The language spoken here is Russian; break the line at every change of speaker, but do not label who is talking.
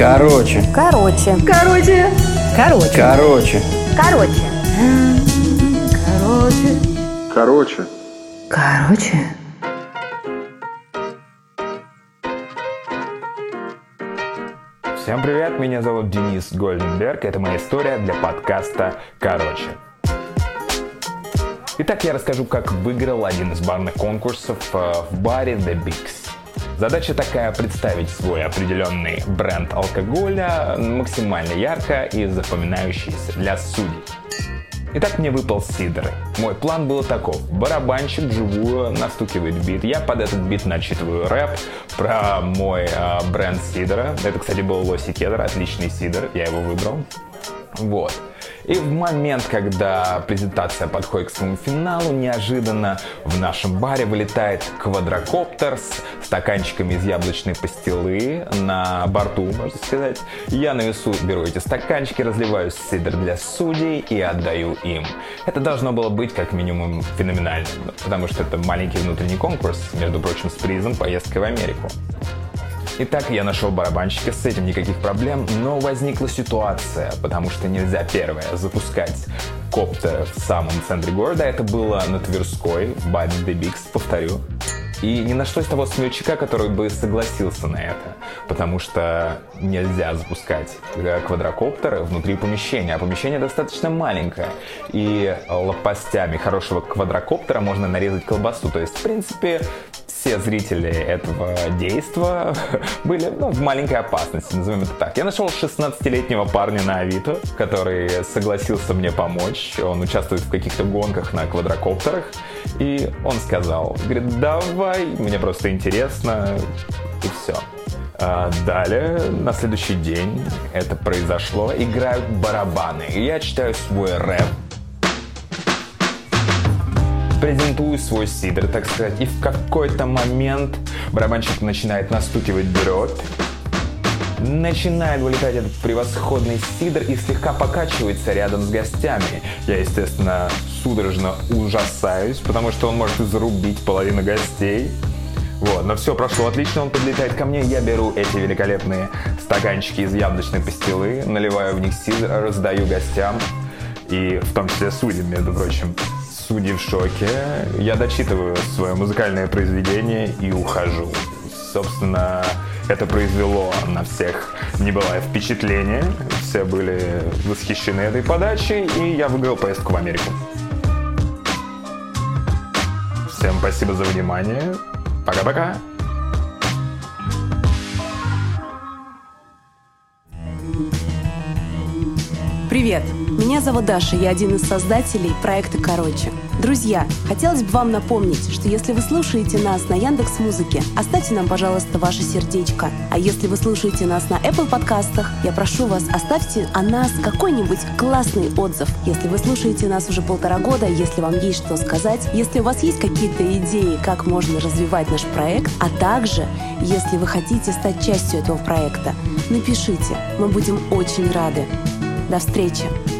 Короче.
Короче.
Короче.
Короче.
Короче.
Короче.
Короче.
Короче.
Короче.
Всем привет, меня зовут Денис Гольденберг, это моя история для подкаста «Короче». Итак, я расскажу, как выиграл один из барных конкурсов э, в баре The Bigs. Задача такая представить свой определенный бренд алкоголя максимально ярко и запоминающийся для судей. Итак, мне выпал сидр. Мой план был таков. Барабанщик вживую настукивает бит. Я под этот бит начитываю рэп про мой э, бренд сидра. Это, кстати, был Лоси Кедр, отличный сидр. Я его выбрал. Вот. И в момент, когда презентация подходит к своему финалу, неожиданно в нашем баре вылетает квадрокоптер с стаканчиками из яблочной пастилы на борту, можно сказать. Я на весу беру эти стаканчики, разливаю сидр для судей и отдаю им. Это должно было быть как минимум феноменально, потому что это маленький внутренний конкурс, между прочим, с призом поездкой в Америку. Итак, я нашел барабанщика, с этим никаких проблем, но возникла ситуация, потому что нельзя первое запускать коптер в самом центре города. Это было на Тверской, в The Bigs, повторю. И не нашлось того смельчака, который бы согласился на это, потому что нельзя запускать э, квадрокоптеры внутри помещения, а помещение достаточно маленькое. И лопастями хорошего квадрокоптера можно нарезать колбасу. То есть, в принципе, все зрители этого действа были ну, в маленькой опасности, назовем это так. Я нашел 16-летнего парня на Авито, который согласился мне помочь. Он участвует в каких-то гонках на квадрокоптерах. И он сказал, говорит, давай, мне просто интересно, и все. А далее, на следующий день это произошло, играют барабаны. И я читаю свой рэп, презентую свой сидр, так сказать, и в какой-то момент барабанщик начинает настукивать дрот, начинает вылетать этот превосходный сидр и слегка покачивается рядом с гостями. Я, естественно, судорожно ужасаюсь, потому что он может зарубить половину гостей. Вот, но все прошло отлично, он подлетает ко мне, я беру эти великолепные стаканчики из яблочной пастилы, наливаю в них сидр, раздаю гостям, и в том числе судьям, между прочим. Судьи в шоке, я дочитываю свое музыкальное произведение и ухожу. Собственно, это произвело на всех небывалое впечатление. Все были восхищены этой подачей, и я выиграл поездку в Америку. Всем спасибо за внимание. Пока-пока.
Привет! Меня зовут Даша, я один из создателей проекта «Короче». Друзья, хотелось бы вам напомнить, что если вы слушаете нас на Яндекс Музыке, оставьте нам, пожалуйста, ваше сердечко. А если вы слушаете нас на Apple подкастах, я прошу вас, оставьте о нас какой-нибудь классный отзыв. Если вы слушаете нас уже полтора года, если вам есть что сказать, если у вас есть какие-то идеи, как можно развивать наш проект, а также, если вы хотите стать частью этого проекта, напишите, мы будем очень рады. До встречи!